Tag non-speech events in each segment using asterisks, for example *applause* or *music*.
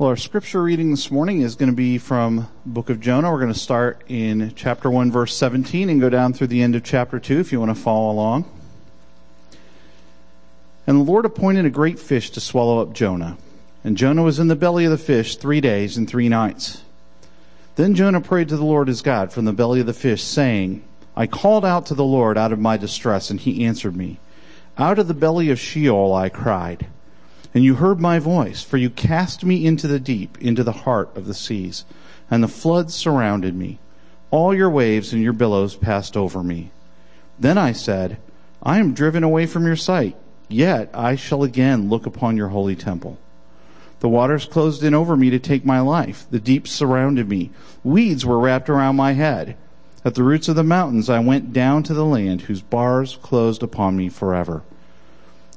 Well, our scripture reading this morning is going to be from book of Jonah. We're going to start in chapter 1, verse 17, and go down through the end of chapter 2 if you want to follow along. And the Lord appointed a great fish to swallow up Jonah. And Jonah was in the belly of the fish three days and three nights. Then Jonah prayed to the Lord his God from the belly of the fish, saying, I called out to the Lord out of my distress, and he answered me. Out of the belly of Sheol I cried and you heard my voice, for you cast me into the deep, into the heart of the seas, and the floods surrounded me. All your waves and your billows passed over me. Then I said, I am driven away from your sight, yet I shall again look upon your holy temple. The waters closed in over me to take my life. The deeps surrounded me. Weeds were wrapped around my head. At the roots of the mountains I went down to the land whose bars closed upon me forever.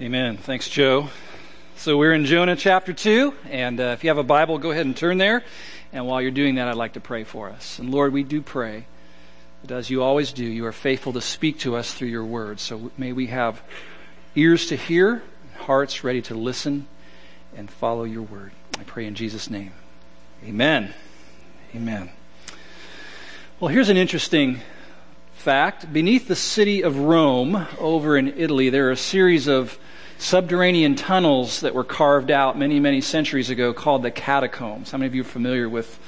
Amen. Thanks, Joe. So we're in Jonah chapter 2, and uh, if you have a Bible, go ahead and turn there. And while you're doing that, I'd like to pray for us. And Lord, we do pray that as you always do, you are faithful to speak to us through your word. So may we have ears to hear, hearts ready to listen, and follow your word. I pray in Jesus' name. Amen. Amen. Well, here's an interesting fact. Beneath the city of Rome, over in Italy, there are a series of subterranean tunnels that were carved out many, many centuries ago called the catacombs. How many of you are familiar with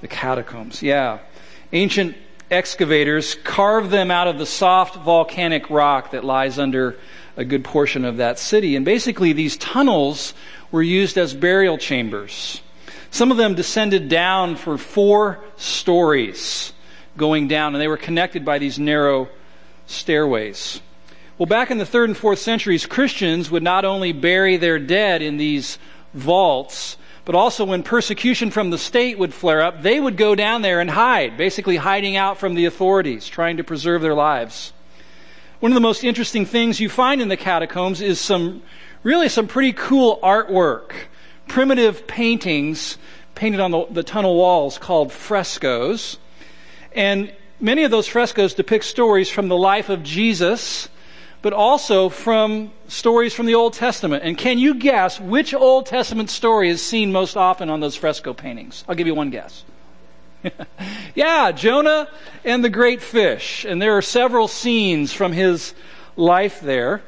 the catacombs? Yeah. Ancient excavators carved them out of the soft volcanic rock that lies under a good portion of that city. And basically, these tunnels were used as burial chambers. Some of them descended down for four stories going down, and they were connected by these narrow stairways. Well, back in the third and fourth centuries, Christians would not only bury their dead in these vaults, but also when persecution from the state would flare up, they would go down there and hide, basically hiding out from the authorities, trying to preserve their lives. One of the most interesting things you find in the catacombs is some, really some pretty cool artwork, primitive paintings painted on the, the tunnel walls called frescoes. And many of those frescoes depict stories from the life of Jesus but also from stories from the Old Testament. And can you guess which Old Testament story is seen most often on those fresco paintings? I'll give you one guess. *laughs* yeah, Jonah and the great fish. And there are several scenes from his life there.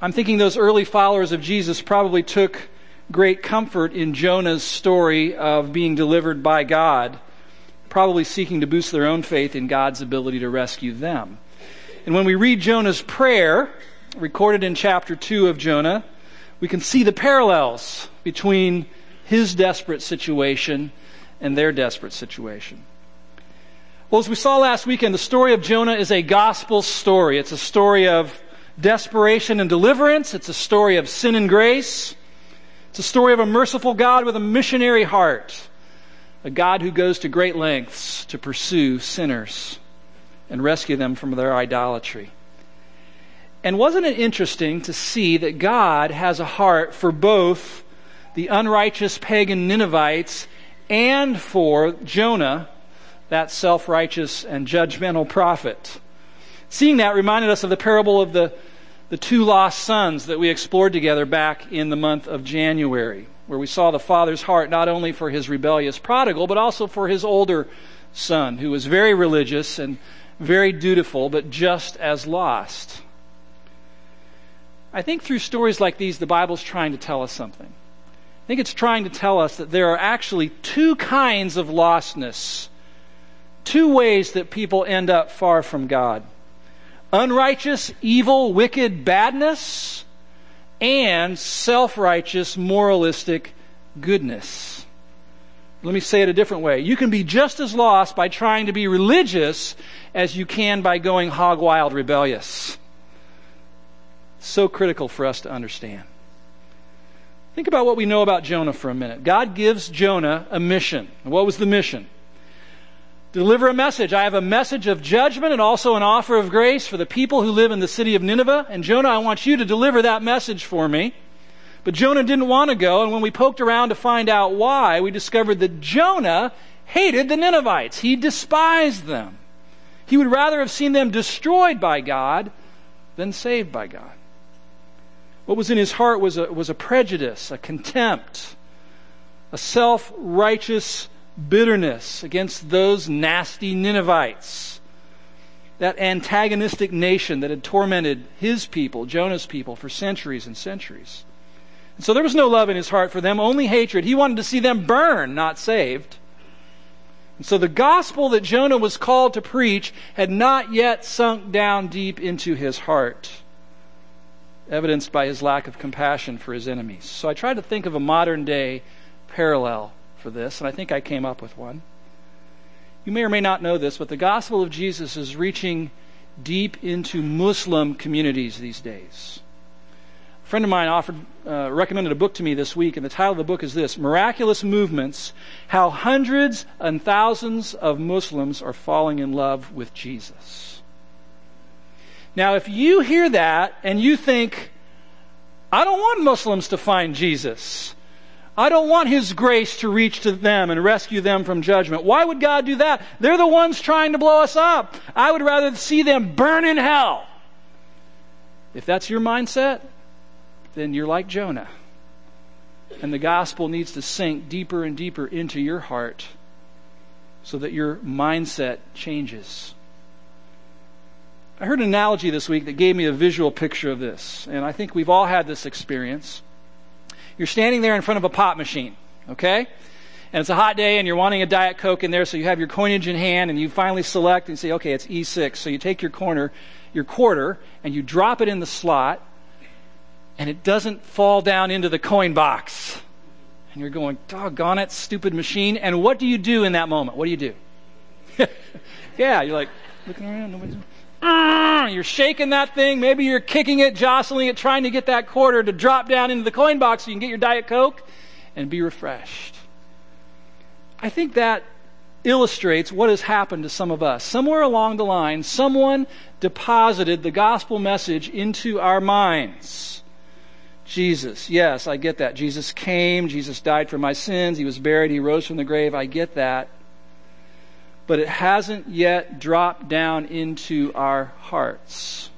I'm thinking those early followers of Jesus probably took great comfort in Jonah's story of being delivered by God, probably seeking to boost their own faith in God's ability to rescue them. And when we read Jonah's prayer, recorded in chapter 2 of Jonah, we can see the parallels between his desperate situation and their desperate situation. Well, as we saw last weekend, the story of Jonah is a gospel story. It's a story of desperation and deliverance. It's a story of sin and grace. It's a story of a merciful God with a missionary heart, a God who goes to great lengths to pursue sinners and rescue them from their idolatry. And wasn't it interesting to see that God has a heart for both the unrighteous pagan Ninevites and for Jonah, that self righteous and judgmental prophet? Seeing that reminded us of the parable of the, the two lost sons that we explored together back in the month of January, where we saw the father's heart not only for his rebellious prodigal, but also for his older son, who was very religious and very dutiful, but just as lost. I think through stories like these, the Bible's trying to tell us something. I think it's trying to tell us that there are actually two kinds of lostness, two ways that people end up far from God unrighteous, evil, wicked badness, and self righteous, moralistic goodness. Let me say it a different way. You can be just as lost by trying to be religious as you can by going hog wild rebellious. So critical for us to understand. Think about what we know about Jonah for a minute. God gives Jonah a mission. what was the mission? Deliver a message. I have a message of judgment and also an offer of grace for the people who live in the city of Nineveh. And Jonah, I want you to deliver that message for me. But Jonah didn't want to go, and when we poked around to find out why, we discovered that Jonah hated the Ninevites. He despised them. He would rather have seen them destroyed by God than saved by God. What was in his heart was a, was a prejudice, a contempt, a self righteous bitterness against those nasty Ninevites, that antagonistic nation that had tormented his people, Jonah's people, for centuries and centuries. So there was no love in his heart for them, only hatred. He wanted to see them burn, not saved. And so the gospel that Jonah was called to preach had not yet sunk down deep into his heart evidenced by his lack of compassion for his enemies. So I tried to think of a modern day parallel for this, and I think I came up with one. You may or may not know this, but the gospel of Jesus is reaching deep into Muslim communities these days. A friend of mine offered, uh, recommended a book to me this week, and the title of the book is this Miraculous Movements How Hundreds and Thousands of Muslims Are Falling in Love with Jesus. Now, if you hear that and you think, I don't want Muslims to find Jesus. I don't want His grace to reach to them and rescue them from judgment. Why would God do that? They're the ones trying to blow us up. I would rather see them burn in hell. If that's your mindset, then you're like Jonah. And the gospel needs to sink deeper and deeper into your heart so that your mindset changes. I heard an analogy this week that gave me a visual picture of this, and I think we've all had this experience. You're standing there in front of a pop machine, okay? And it's a hot day and you're wanting a Diet Coke in there, so you have your coinage in hand and you finally select and say, okay, it's E6. So you take your corner, your quarter, and you drop it in the slot, and it doesn't fall down into the coin box. And you're going, doggone it, stupid machine. And what do you do in that moment? What do you do? *laughs* yeah, you're like, looking around, nobody's you're shaking that thing. Maybe you're kicking it, jostling it, trying to get that quarter to drop down into the coin box so you can get your Diet Coke and be refreshed. I think that illustrates what has happened to some of us. Somewhere along the line, someone deposited the gospel message into our minds. Jesus, yes, I get that. Jesus came, Jesus died for my sins, he was buried, he rose from the grave. I get that but it hasn't yet dropped down into our hearts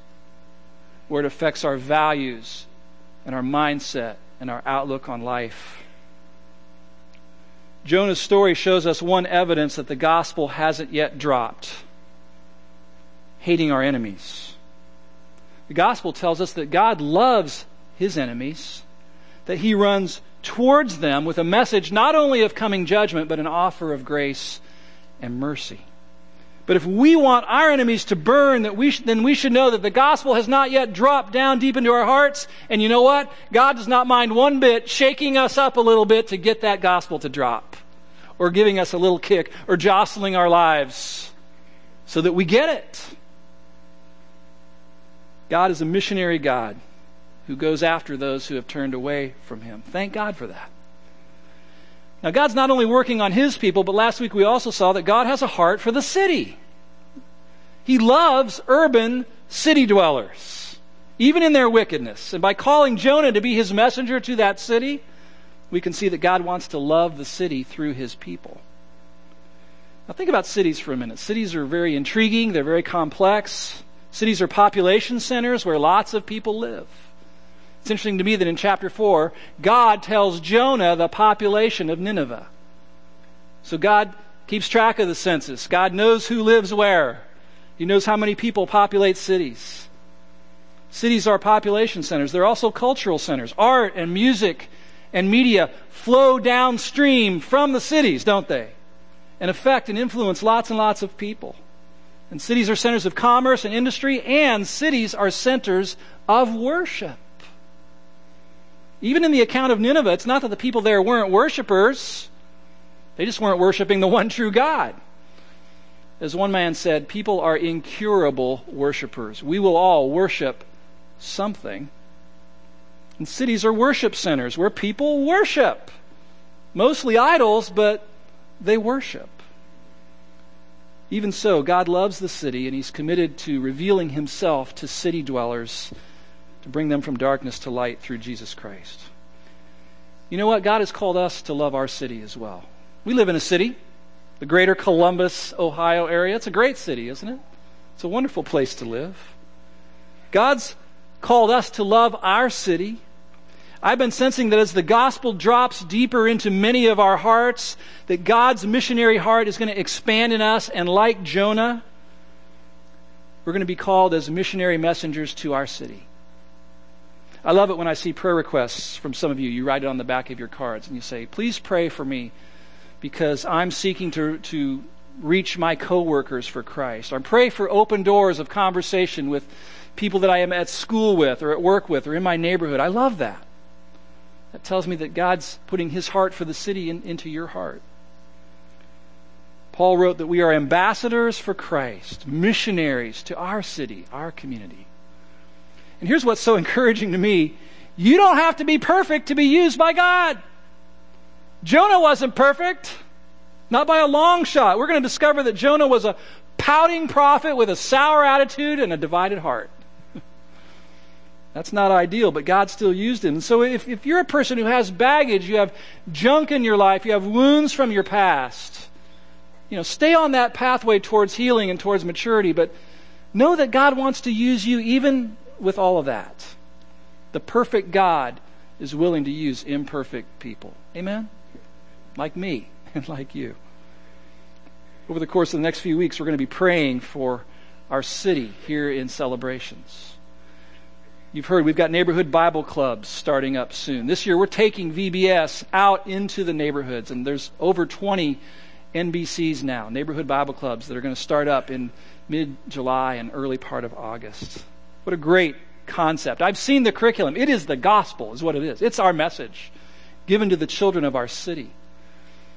where it affects our values and our mindset and our outlook on life. Jonah's story shows us one evidence that the gospel hasn't yet dropped hating our enemies. The gospel tells us that God loves his enemies, that he runs towards them with a message not only of coming judgment, but an offer of grace and mercy. But if we want our enemies to burn, that we sh- then we should know that the gospel has not yet dropped down deep into our hearts. And you know what? God does not mind one bit shaking us up a little bit to get that gospel to drop, or giving us a little kick, or jostling our lives so that we get it. God is a missionary God who goes after those who have turned away from Him. Thank God for that. Now, God's not only working on his people, but last week we also saw that God has a heart for the city. He loves urban city dwellers, even in their wickedness. And by calling Jonah to be his messenger to that city, we can see that God wants to love the city through his people. Now, think about cities for a minute. Cities are very intriguing, they're very complex. Cities are population centers where lots of people live. It's interesting to me that in chapter 4, God tells Jonah the population of Nineveh. So God keeps track of the census. God knows who lives where. He knows how many people populate cities. Cities are population centers. They're also cultural centers. Art and music and media flow downstream from the cities, don't they? And affect and influence lots and lots of people. And cities are centers of commerce and industry, and cities are centers of worship. Even in the account of Nineveh, it's not that the people there weren't worshipers, they just weren't worshiping the one true God. As one man said, people are incurable worshipers. We will all worship something. And cities are worship centers where people worship. Mostly idols, but they worship. Even so, God loves the city and He's committed to revealing Himself to city dwellers to bring them from darkness to light through Jesus Christ. You know what? God has called us to love our city as well. We live in a city, the greater Columbus, Ohio area. It's a great city, isn't it? It's a wonderful place to live. God's called us to love our city. I've been sensing that as the gospel drops deeper into many of our hearts, that God's missionary heart is going to expand in us, and like Jonah, we're going to be called as missionary messengers to our city. I love it when I see prayer requests from some of you. You write it on the back of your cards and you say, Please pray for me because I'm seeking to, to reach my coworkers for Christ. Or pray for open doors of conversation with people that I am at school with or at work with or in my neighborhood. I love that. That tells me that God's putting his heart for the city in, into your heart. Paul wrote that we are ambassadors for Christ, missionaries to our city, our community. And here's what's so *laughs* encouraging to me you don't have to be perfect to be used by God. Jonah wasn't perfect, not by a long shot. We're going to discover that Jonah was a pouting prophet with a sour attitude and a divided heart. *laughs* That's not ideal, but God still used him. So if, if you're a person who has baggage, you have junk in your life, you have wounds from your past, you know, stay on that pathway towards healing and towards maturity, but know that God wants to use you even with all of that. The perfect God is willing to use imperfect people. Amen? Like me *laughs* and like you. Over the course of the next few weeks, we're going to be praying for our city here in celebrations. You've heard we've got neighborhood Bible clubs starting up soon. This year we're taking VBS out into the neighborhoods, and there's over 20 NBCs now, neighborhood Bible clubs, that are going to start up in mid July and early part of August. What a great concept. I've seen the curriculum. It is the gospel, is what it is. It's our message given to the children of our city.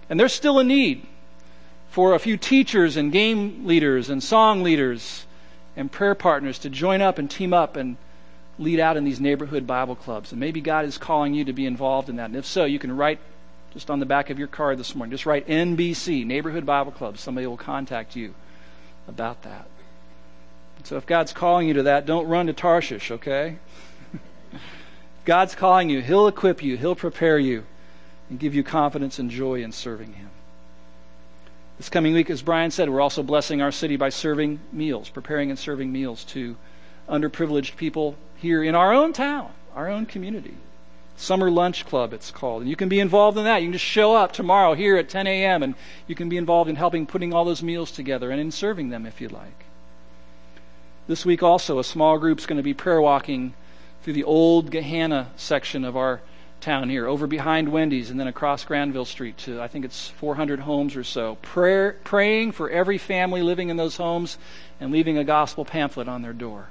And there's still a need for a few teachers and game leaders and song leaders and prayer partners to join up and team up and lead out in these neighborhood Bible clubs. And maybe God is calling you to be involved in that. And if so, you can write just on the back of your card this morning, just write NBC, Neighborhood Bible Club. Somebody will contact you about that. So if God's calling you to that, don't run to Tarshish, okay? *laughs* God's calling you. He'll equip you, He'll prepare you, and give you confidence and joy in serving Him. This coming week, as Brian said, we're also blessing our city by serving meals, preparing and serving meals to underprivileged people here in our own town, our own community. Summer Lunch Club, it's called. And you can be involved in that. You can just show up tomorrow here at 10 a.m. and you can be involved in helping putting all those meals together and in serving them if you'd like. This week also, a small group's going to be prayer walking through the old Gahanna section of our town here, over behind Wendy's, and then across Granville Street to I think it's 400 homes or so. Prayer, praying for every family living in those homes and leaving a gospel pamphlet on their door.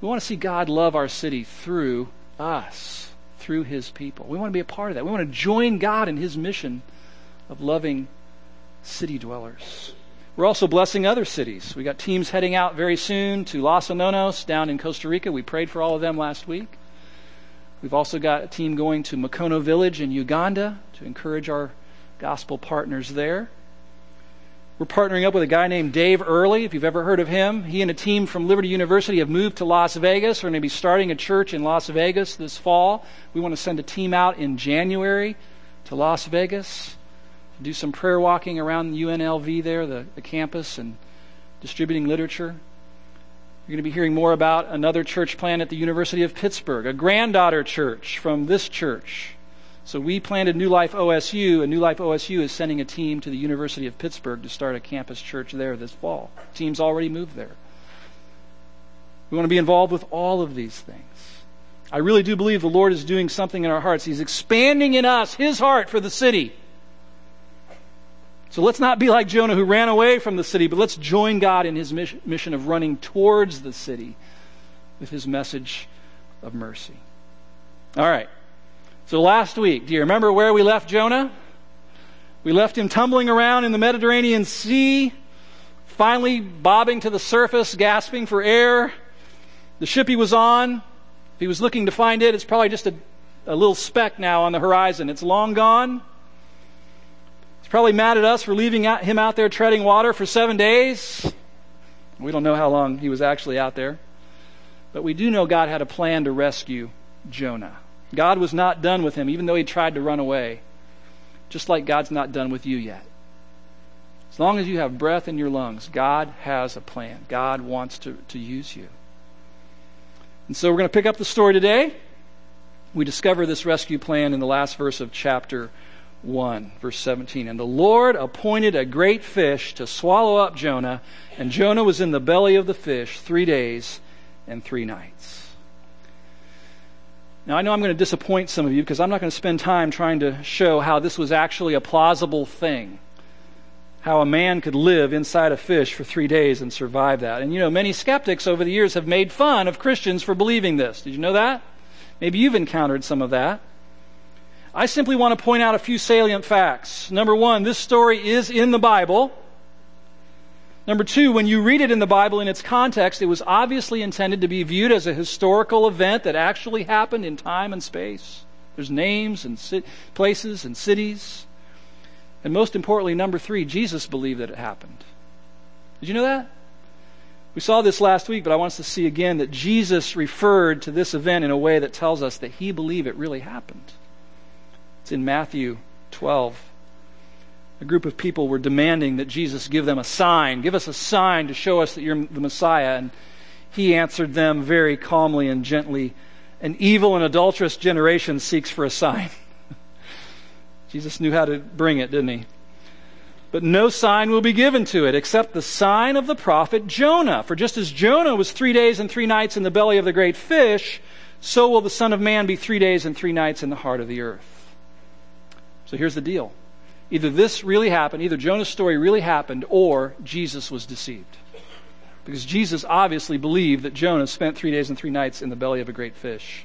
We want to see God love our city through us, through His people. We want to be a part of that. We want to join God in His mission of loving city dwellers. We're also blessing other cities. We got teams heading out very soon to Los Anonos down in Costa Rica. We prayed for all of them last week. We've also got a team going to Makono Village in Uganda to encourage our gospel partners there. We're partnering up with a guy named Dave Earley, if you've ever heard of him. He and a team from Liberty University have moved to Las Vegas. We're going to be starting a church in Las Vegas this fall. We want to send a team out in January to Las Vegas do some prayer walking around UNLV there, the, the campus, and distributing literature. You're going to be hearing more about another church plant at the University of Pittsburgh, a granddaughter church from this church. So we planted New Life OSU, and New Life OSU is sending a team to the University of Pittsburgh to start a campus church there this fall. team's already moved there. We want to be involved with all of these things. I really do believe the Lord is doing something in our hearts. He's expanding in us His heart for the city. So let's not be like Jonah who ran away from the city, but let's join God in his mission of running towards the city with his message of mercy. All right. So last week, do you remember where we left Jonah? We left him tumbling around in the Mediterranean Sea, finally bobbing to the surface, gasping for air. The ship he was on If he was looking to find it, it's probably just a, a little speck now on the horizon. It's long gone. Probably mad at us for leaving him out there treading water for seven days. We don't know how long he was actually out there. But we do know God had a plan to rescue Jonah. God was not done with him, even though he tried to run away. Just like God's not done with you yet. As long as you have breath in your lungs, God has a plan. God wants to, to use you. And so we're going to pick up the story today. We discover this rescue plan in the last verse of chapter 1, verse 17. And the Lord appointed a great fish to swallow up Jonah, and Jonah was in the belly of the fish three days and three nights. Now, I know I'm going to disappoint some of you because I'm not going to spend time trying to show how this was actually a plausible thing. How a man could live inside a fish for three days and survive that. And you know, many skeptics over the years have made fun of Christians for believing this. Did you know that? Maybe you've encountered some of that. I simply want to point out a few salient facts. Number one, this story is in the Bible. Number two, when you read it in the Bible in its context, it was obviously intended to be viewed as a historical event that actually happened in time and space. There's names and places and cities. And most importantly, number three, Jesus believed that it happened. Did you know that? We saw this last week, but I want us to see again that Jesus referred to this event in a way that tells us that he believed it really happened. It's in Matthew 12. A group of people were demanding that Jesus give them a sign. Give us a sign to show us that you're the Messiah. And he answered them very calmly and gently An evil and adulterous generation seeks for a sign. *laughs* Jesus knew how to bring it, didn't he? But no sign will be given to it except the sign of the prophet Jonah. For just as Jonah was three days and three nights in the belly of the great fish, so will the Son of Man be three days and three nights in the heart of the earth. So here's the deal either this really happened, either Jonah's story really happened, or Jesus was deceived. Because Jesus obviously believed that Jonah spent three days and three nights in the belly of a great fish.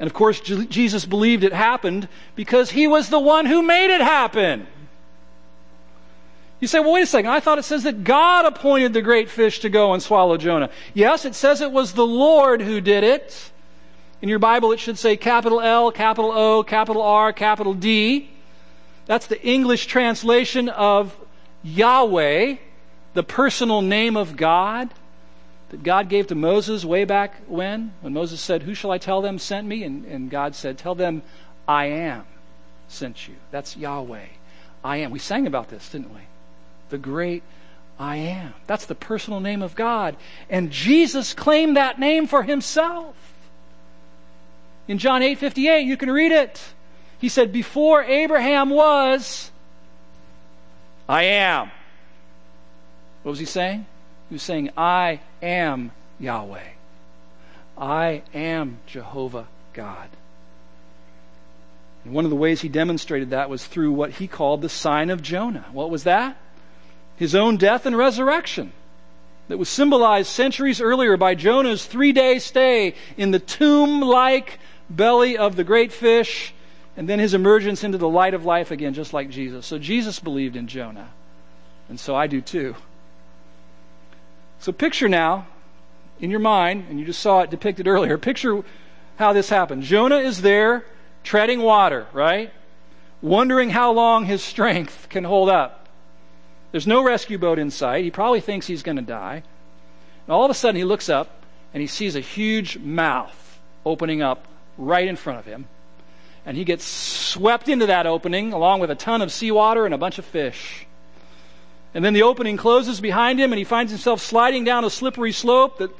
And of course, Jesus believed it happened because he was the one who made it happen. You say, well, wait a second. I thought it says that God appointed the great fish to go and swallow Jonah. Yes, it says it was the Lord who did it. In your Bible, it should say capital L, capital O, capital R, capital D. That's the English translation of Yahweh, the personal name of God that God gave to Moses way back when, when Moses said, Who shall I tell them sent me? And, and God said, Tell them, I am sent you. That's Yahweh. I am. We sang about this, didn't we? The great I am. That's the personal name of God. And Jesus claimed that name for himself. In John 8 58, you can read it. He said, Before Abraham was, I am. What was he saying? He was saying, I am Yahweh. I am Jehovah God. And one of the ways he demonstrated that was through what he called the sign of Jonah. What was that? His own death and resurrection that was symbolized centuries earlier by Jonah's three day stay in the tomb like belly of the great fish, and then his emergence into the light of life again, just like Jesus. So Jesus believed in Jonah, and so I do too. So picture now, in your mind, and you just saw it depicted earlier, picture how this happened. Jonah is there treading water, right? Wondering how long his strength can hold up. There's no rescue boat in sight. He probably thinks he's going to die. And all of a sudden, he looks up and he sees a huge mouth opening up right in front of him. And he gets swept into that opening along with a ton of seawater and a bunch of fish. And then the opening closes behind him and he finds himself sliding down a slippery slope that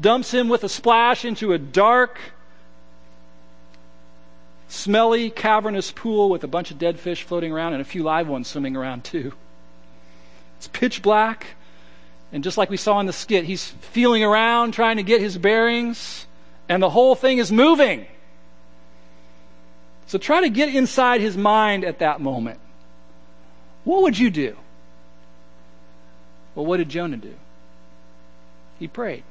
dumps him with a splash into a dark, smelly, cavernous pool with a bunch of dead fish floating around and a few live ones swimming around too. It's pitch black. And just like we saw in the skit, he's feeling around, trying to get his bearings, and the whole thing is moving. So try to get inside his mind at that moment. What would you do? Well, what did Jonah do? He prayed.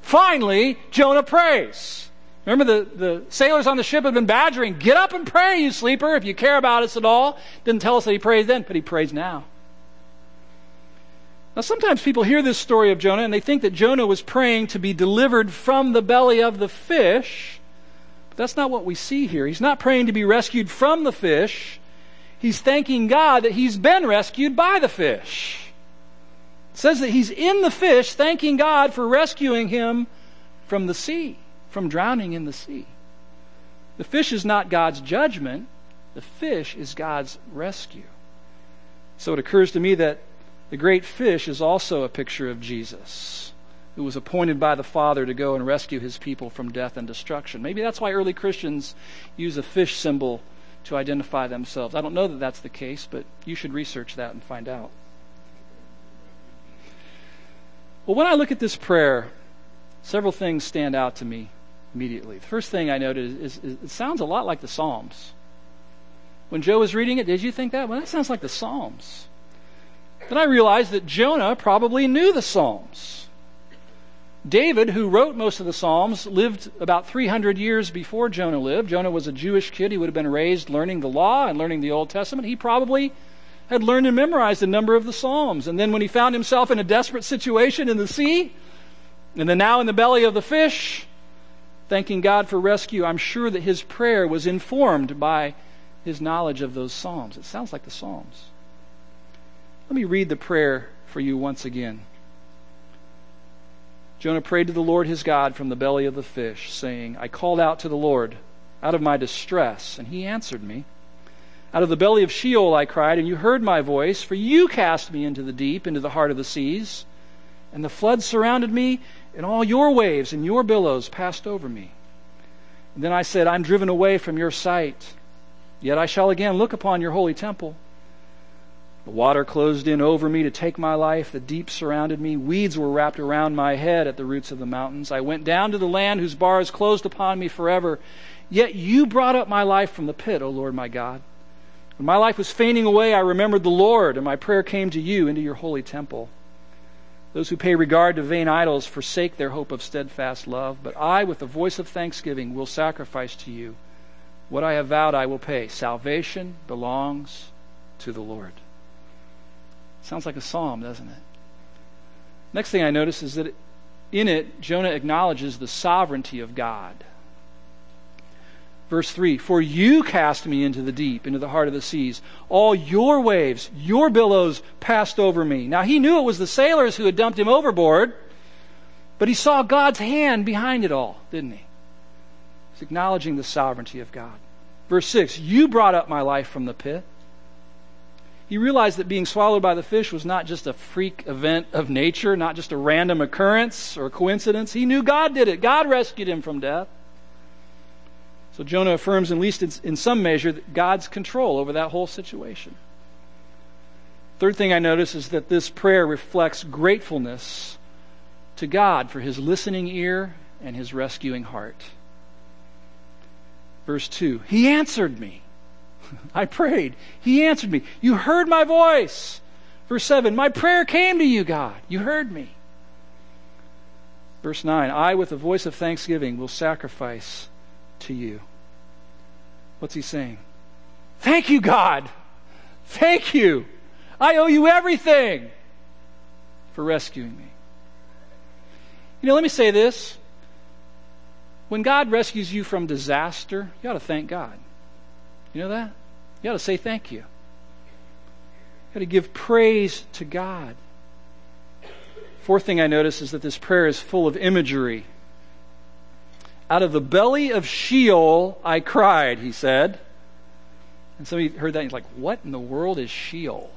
Finally, Jonah prays. Remember, the, the sailors on the ship had been badgering, Get up and pray, you sleeper, if you care about us at all. Didn't tell us that he prayed then, but he prays now. Now, sometimes people hear this story of Jonah and they think that Jonah was praying to be delivered from the belly of the fish. That's not what we see here. He's not praying to be rescued from the fish. He's thanking God that he's been rescued by the fish. It says that he's in the fish thanking God for rescuing him from the sea, from drowning in the sea. The fish is not God's judgment, the fish is God's rescue. So it occurs to me that the great fish is also a picture of Jesus, who was appointed by the Father to go and rescue his people from death and destruction. Maybe that's why early Christians use a fish symbol to identify themselves. I don't know that that's the case, but you should research that and find out. Well, when I look at this prayer, several things stand out to me immediately. The first thing I noted is, is, it sounds a lot like the Psalms. When Joe was reading it, did you think that? Well, that sounds like the Psalms. Then I realized that Jonah probably knew the Psalms. David, who wrote most of the Psalms, lived about 300 years before Jonah lived. Jonah was a Jewish kid. He would have been raised learning the law and learning the Old Testament. He probably had learned and memorized a number of the Psalms. And then when he found himself in a desperate situation in the sea, and then now in the belly of the fish, thanking God for rescue, I'm sure that his prayer was informed by his knowledge of those Psalms. It sounds like the Psalms. Let me read the prayer for you once again. Jonah prayed to the Lord his God from the belly of the fish, saying, I called out to the Lord out of my distress, and he answered me. Out of the belly of Sheol I cried, and you heard my voice, for you cast me into the deep, into the heart of the seas. And the flood surrounded me, and all your waves and your billows passed over me. And then I said, I'm driven away from your sight, yet I shall again look upon your holy temple. The water closed in over me to take my life. The deep surrounded me. Weeds were wrapped around my head at the roots of the mountains. I went down to the land whose bars closed upon me forever. Yet you brought up my life from the pit, O Lord my God. When my life was fainting away, I remembered the Lord, and my prayer came to you into your holy temple. Those who pay regard to vain idols forsake their hope of steadfast love, but I, with the voice of thanksgiving, will sacrifice to you. What I have vowed, I will pay. Salvation belongs to the Lord. Sounds like a psalm, doesn't it? Next thing I notice is that in it, Jonah acknowledges the sovereignty of God. Verse 3 For you cast me into the deep, into the heart of the seas. All your waves, your billows passed over me. Now he knew it was the sailors who had dumped him overboard, but he saw God's hand behind it all, didn't he? He's acknowledging the sovereignty of God. Verse 6 You brought up my life from the pit. He realized that being swallowed by the fish was not just a freak event of nature, not just a random occurrence or coincidence. He knew God did it. God rescued him from death. So Jonah affirms, at least in some measure, God's control over that whole situation. Third thing I notice is that this prayer reflects gratefulness to God for his listening ear and his rescuing heart. Verse 2 He answered me. I prayed. He answered me. You heard my voice. Verse 7 My prayer came to you, God. You heard me. Verse 9 I, with a voice of thanksgiving, will sacrifice to you. What's he saying? Thank you, God. Thank you. I owe you everything for rescuing me. You know, let me say this. When God rescues you from disaster, you ought to thank God. You know that? You ought to say thank you. You got to give praise to God. Fourth thing I notice is that this prayer is full of imagery. Out of the belly of Sheol I cried, he said. And somebody heard that and he's like, What in the world is Sheol?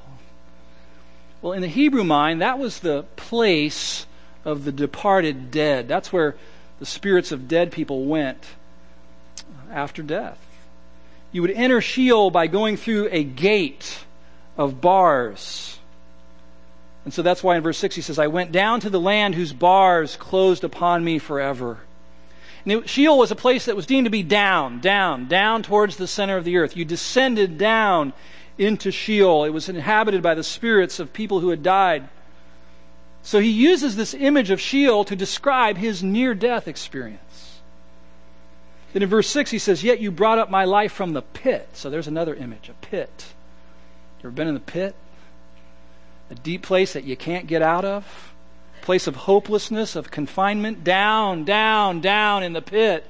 Well, in the Hebrew mind, that was the place of the departed dead. That's where the spirits of dead people went after death. You would enter Sheol by going through a gate of bars. And so that's why in verse 6 he says, I went down to the land whose bars closed upon me forever. And Sheol was a place that was deemed to be down, down, down towards the center of the earth. You descended down into Sheol. It was inhabited by the spirits of people who had died. So he uses this image of Sheol to describe his near death experience. Then in verse 6, he says, Yet you brought up my life from the pit. So there's another image, a pit. You ever been in the pit? a deep place that you can't get out of, A place of hopelessness, of confinement, down, down, down in the pit.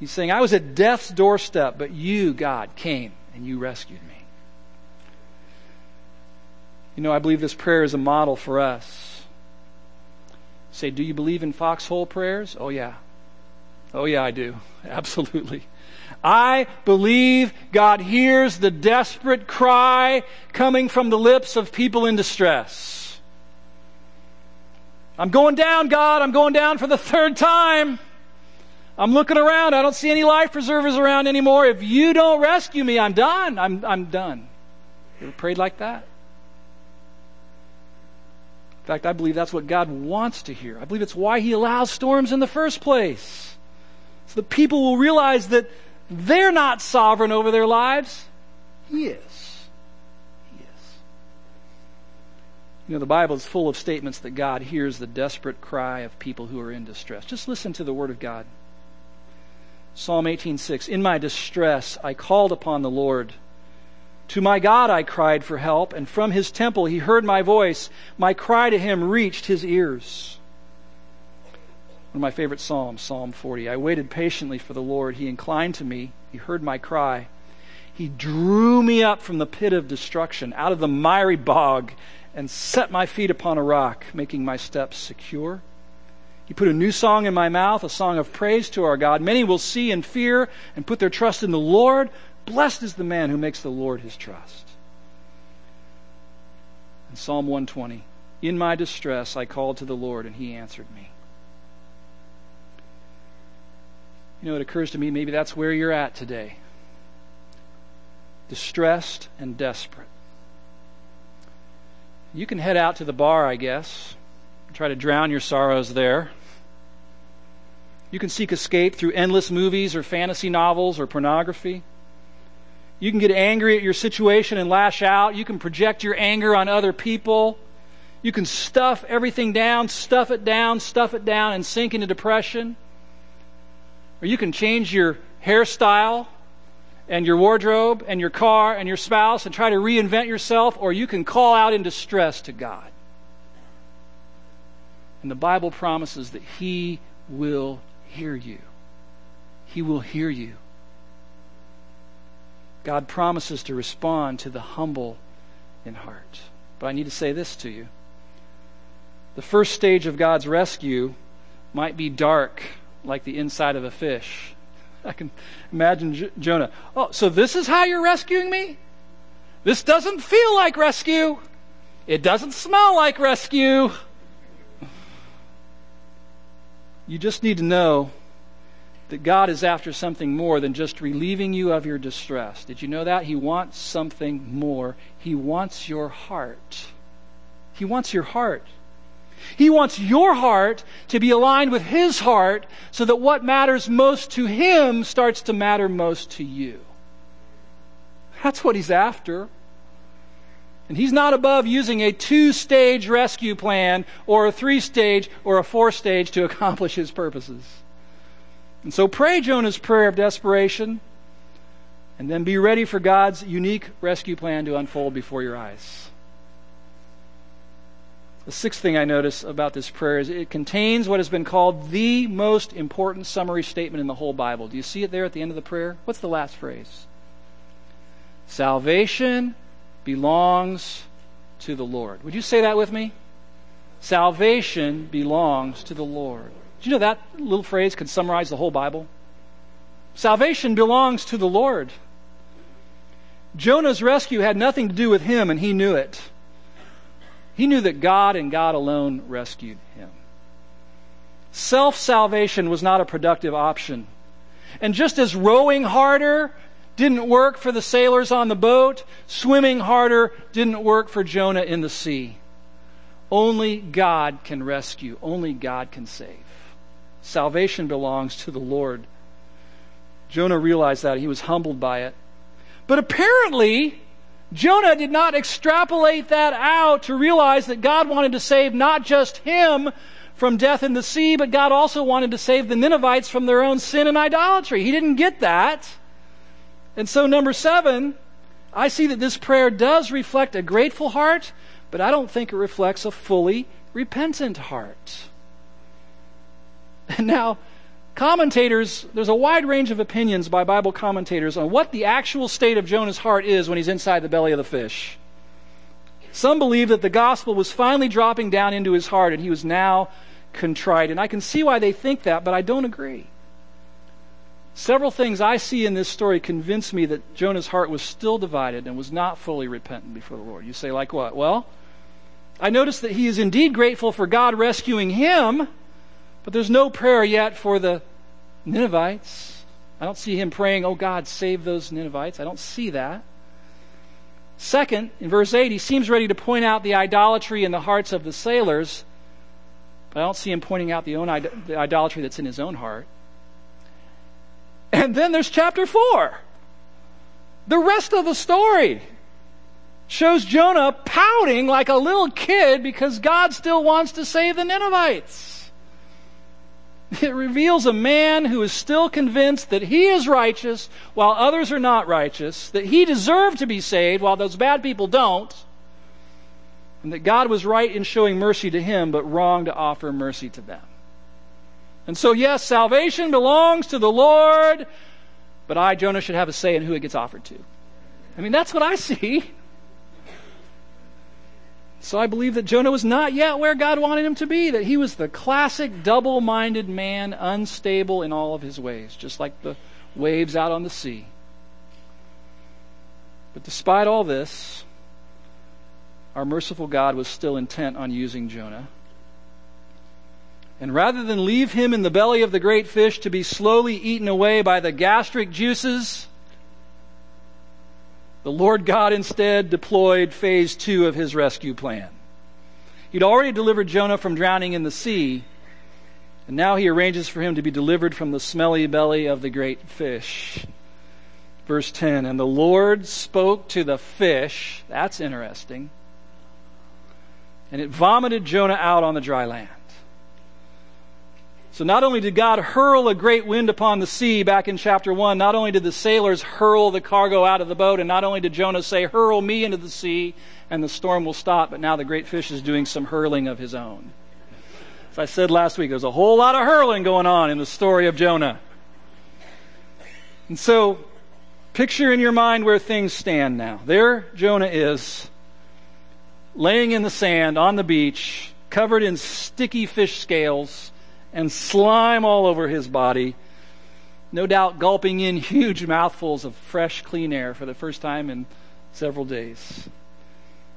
He's saying, I was at death's doorstep, but you, God, came and you rescued me. You know, I believe this prayer is a model for us. Say, do you believe in foxhole prayers? Oh, yeah. Oh, yeah, I do. Absolutely. I believe God hears the desperate cry coming from the lips of people in distress. I'm going down, God. I'm going down for the third time. I'm looking around. I don't see any life preservers around anymore. If you don't rescue me, I'm done. I'm, I'm done. You ever prayed like that? In fact, I believe that's what God wants to hear. I believe it's why He allows storms in the first place. So that people will realize that they're not sovereign over their lives. He is. He is. You know, the Bible is full of statements that God hears the desperate cry of people who are in distress. Just listen to the Word of God. Psalm 18:6 In my distress I called upon the Lord. To my God I cried for help, and from his temple he heard my voice. My cry to him reached his ears. One of my favorite Psalms, Psalm 40. I waited patiently for the Lord. He inclined to me. He heard my cry. He drew me up from the pit of destruction, out of the miry bog, and set my feet upon a rock, making my steps secure. He put a new song in my mouth, a song of praise to our God. Many will see and fear and put their trust in the Lord. Blessed is the man who makes the Lord his trust. In Psalm 120, in my distress I called to the Lord, and he answered me. You know, it occurs to me maybe that's where you're at today distressed and desperate. You can head out to the bar, I guess, try to drown your sorrows there. You can seek escape through endless movies or fantasy novels or pornography. You can get angry at your situation and lash out. You can project your anger on other people. You can stuff everything down, stuff it down, stuff it down, and sink into depression. Or you can change your hairstyle and your wardrobe and your car and your spouse and try to reinvent yourself, or you can call out in distress to God. And the Bible promises that He will hear you. He will hear you. God promises to respond to the humble in heart. But I need to say this to you. The first stage of God's rescue might be dark like the inside of a fish. I can imagine J- Jonah. Oh, so this is how you're rescuing me? This doesn't feel like rescue. It doesn't smell like rescue. You just need to know that God is after something more than just relieving you of your distress. Did you know that? He wants something more. He wants your heart. He wants your heart. He wants your heart to be aligned with His heart so that what matters most to Him starts to matter most to you. That's what He's after. And He's not above using a two stage rescue plan or a three stage or a four stage to accomplish His purposes. And so pray Jonah's prayer of desperation and then be ready for God's unique rescue plan to unfold before your eyes. The sixth thing I notice about this prayer is it contains what has been called the most important summary statement in the whole Bible. Do you see it there at the end of the prayer? What's the last phrase? Salvation belongs to the Lord. Would you say that with me? Salvation belongs to the Lord. Do you know that little phrase can summarize the whole Bible? Salvation belongs to the Lord. Jonah's rescue had nothing to do with him, and he knew it. He knew that God and God alone rescued him. Self salvation was not a productive option. And just as rowing harder didn't work for the sailors on the boat, swimming harder didn't work for Jonah in the sea. Only God can rescue, only God can save. Salvation belongs to the Lord. Jonah realized that. He was humbled by it. But apparently, Jonah did not extrapolate that out to realize that God wanted to save not just him from death in the sea, but God also wanted to save the Ninevites from their own sin and idolatry. He didn't get that. And so, number seven, I see that this prayer does reflect a grateful heart, but I don't think it reflects a fully repentant heart. *laughs* And now, commentators, there's a wide range of opinions by Bible commentators on what the actual state of Jonah's heart is when he's inside the belly of the fish. Some believe that the gospel was finally dropping down into his heart and he was now contrite. And I can see why they think that, but I don't agree. Several things I see in this story convince me that Jonah's heart was still divided and was not fully repentant before the Lord. You say, like what? Well, I notice that he is indeed grateful for God rescuing him, but there's no prayer yet for the Ninevites. I don't see him praying, Oh God, save those Ninevites. I don't see that. Second, in verse 8, he seems ready to point out the idolatry in the hearts of the sailors, but I don't see him pointing out the, own, the idolatry that's in his own heart. And then there's chapter 4. The rest of the story shows Jonah pouting like a little kid because God still wants to save the Ninevites. *laughs* It reveals a man who is still convinced that he is righteous while others are not righteous, that he deserved to be saved while those bad people don't, and that God was right in showing mercy to him but wrong to offer mercy to them. And so, yes, salvation belongs to the Lord, but I, Jonah, should have a say in who it gets offered to. I mean, that's what I *laughs* see. So I believe that Jonah was not yet where God wanted him to be, that he was the classic double minded man, unstable in all of his ways, just like the waves out on the sea. But despite all this, our merciful God was still intent on using Jonah. And rather than leave him in the belly of the great fish to be slowly eaten away by the gastric juices, the Lord God instead deployed phase two of his rescue plan. He'd already delivered Jonah from drowning in the sea, and now he arranges for him to be delivered from the smelly belly of the great fish. Verse 10 And the Lord spoke to the fish, that's interesting, and it vomited Jonah out on the dry land. So not only did God hurl a great wind upon the sea back in chapter 1, not only did the sailors hurl the cargo out of the boat, and not only did Jonah say, Hurl me into the sea, and the storm will stop, but now the great fish is doing some hurling of his own. As I said last week, there's a whole lot of hurling going on in the story of Jonah. And so, picture in your mind where things stand now. There Jonah is, laying in the sand on the beach, covered in sticky fish scales and slime all over his body, no doubt gulping in huge mouthfuls of fresh, clean air for the first time in several days.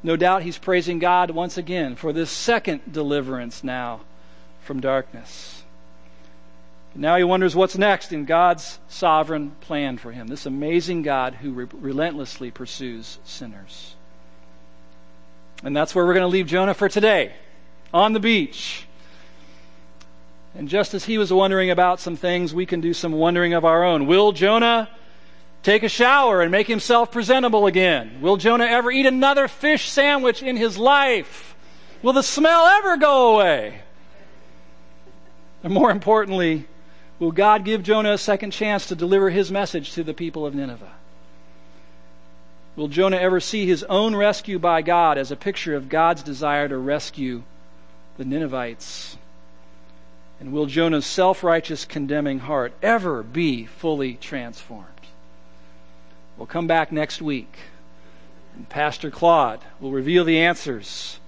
No doubt he's praising God once again for this second deliverance now from darkness. Now he wonders what's next in God's sovereign plan for him, this amazing God who re- relentlessly pursues sinners. And that's where we're going to leave Jonah for today on the beach. And just as he was wondering about some things, we can do some wondering of our own. Will Jonah take a shower and make himself presentable again? Will Jonah ever eat another fish sandwich in his life? Will the smell ever go away? And more importantly, will God give Jonah a second chance to deliver his message to the people of Nineveh? Will Jonah ever see his own rescue by God as a picture of God's desire to rescue the Ninevites? And will Jonah's self righteous, condemning heart ever be fully transformed? We'll come back next week. And Pastor Claude will reveal the answers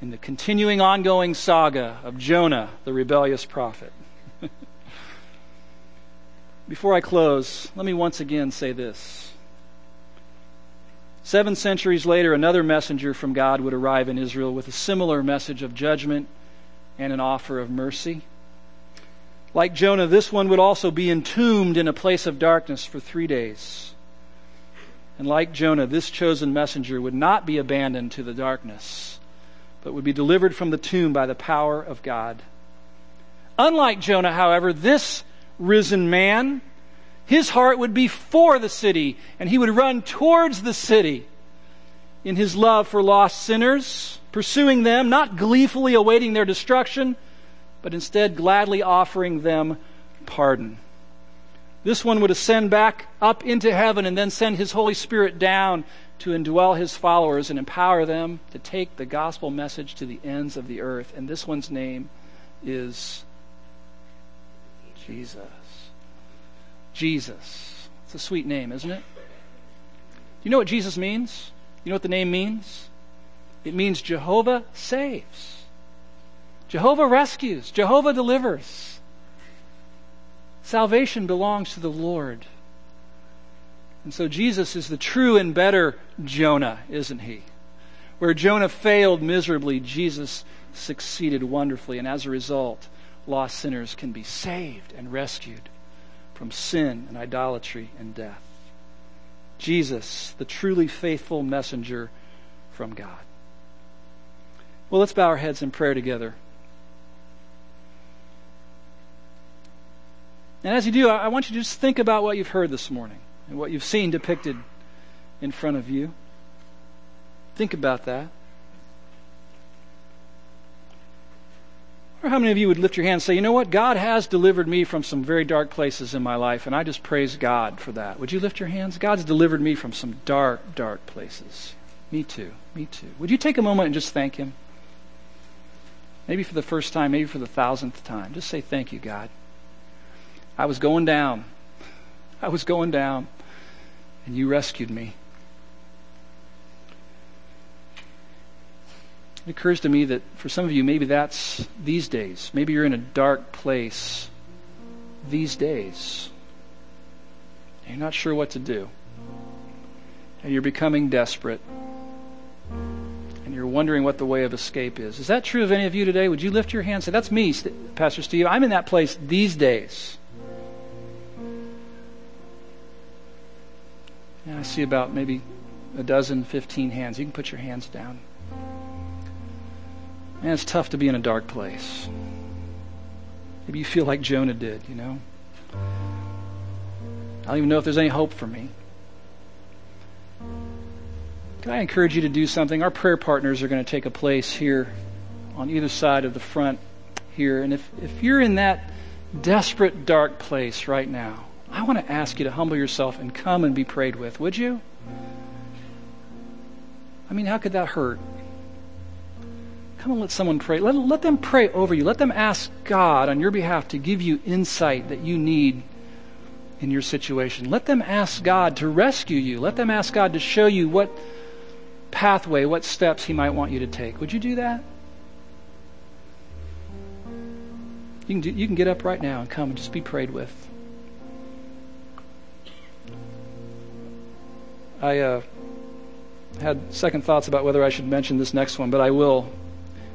in the continuing, ongoing saga of Jonah, the rebellious prophet. *laughs* Before I close, let me once again say this. Seven centuries later, another messenger from God would arrive in Israel with a similar message of judgment and an offer of mercy. Like Jonah, this one would also be entombed in a place of darkness for three days. And like Jonah, this chosen messenger would not be abandoned to the darkness, but would be delivered from the tomb by the power of God. Unlike Jonah, however, this risen man, his heart would be for the city, and he would run towards the city in his love for lost sinners pursuing them, not gleefully awaiting their destruction, but instead gladly offering them pardon. This one would ascend back up into heaven and then send his Holy Spirit down to indwell his followers and empower them to take the gospel message to the ends of the earth. And this one's name is Jesus. Jesus. It's a sweet name, isn't it? Do you know what Jesus means? You know what the name means? It means Jehovah saves. Jehovah rescues. Jehovah delivers. Salvation belongs to the Lord. And so Jesus is the true and better Jonah, isn't he? Where Jonah failed miserably, Jesus succeeded wonderfully. And as a result, lost sinners can be saved and rescued from sin and idolatry and death. Jesus, the truly faithful messenger from God. Well, let's bow our heads in prayer together. And as you do, I want you to just think about what you've heard this morning and what you've seen depicted in front of you. Think about that. Or how many of you would lift your hand and say, you know what? God has delivered me from some very dark places in my life, and I just praise God for that. Would you lift your hands? God's delivered me from some dark, dark places. Me too. Me too. Would you take a moment and just thank Him? Maybe for the first time, maybe for the thousandth time. Just say, Thank you, God. I was going down. I was going down, and you rescued me. It occurs to me that for some of you, maybe that's these days. Maybe you're in a dark place these days. You're not sure what to do. And you're becoming desperate. And you're wondering what the way of escape is. Is that true of any of you today? Would you lift your hand and say, That's me, Pastor Steve. I'm in that place these days. And I see about maybe a dozen, 15 hands. You can put your hands down. Man, it's tough to be in a dark place. Maybe you feel like Jonah did, you know? I don't even know if there's any hope for me. Can I encourage you to do something? Our prayer partners are going to take a place here on either side of the front here. And if, if you're in that desperate, dark place right now, I want to ask you to humble yourself and come and be prayed with, would you? I mean, how could that hurt? Come and let someone pray. Let, let them pray over you. Let them ask God on your behalf to give you insight that you need in your situation. Let them ask God to rescue you. Let them ask God to show you what pathway, what steps He might want you to take. Would you do that? You can, do, you can get up right now and come and just be prayed with. I uh, had second thoughts about whether I should mention this next one, but I will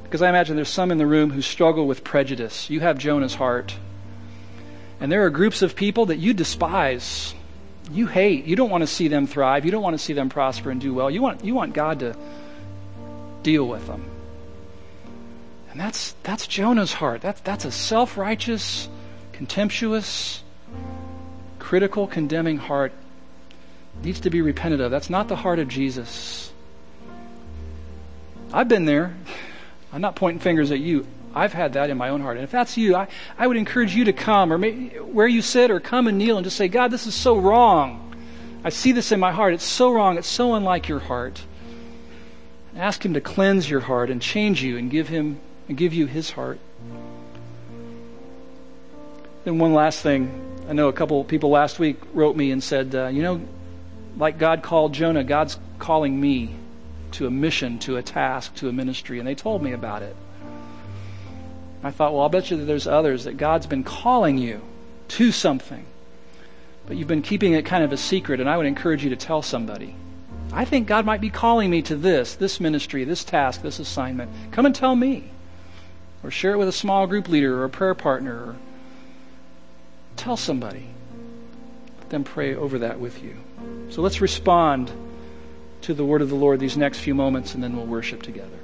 because I imagine there's some in the room who struggle with prejudice. You have Jonah's heart. And there are groups of people that you despise. You hate. You don't want to see them thrive. You don't want to see them prosper and do well. You want, you want God to deal with them. And that's, that's Jonah's heart. That's, that's a self righteous, contemptuous, critical, condemning heart. Needs to be repented of. That's not the heart of Jesus. I've been there. *laughs* I'm not pointing fingers at you. I've had that in my own heart. And if that's you, I, I would encourage you to come or where you sit or come and kneel and just say, God, this is so wrong. I see this in my heart. It's so wrong. It's so unlike your heart. Ask him to cleanse your heart and change you and give him and give you his heart. Then one last thing. I know a couple people last week wrote me and said, uh, you know, like God called Jonah, God's calling me to a mission, to a task, to a ministry, and they told me about it. I thought, well, I'll bet you that there's others that God's been calling you to something, but you've been keeping it kind of a secret, and I would encourage you to tell somebody. I think God might be calling me to this, this ministry, this task, this assignment. Come and tell me. Or share it with a small group leader or a prayer partner. Or tell somebody. Let them pray over that with you. So let's respond to the word of the Lord these next few moments, and then we'll worship together.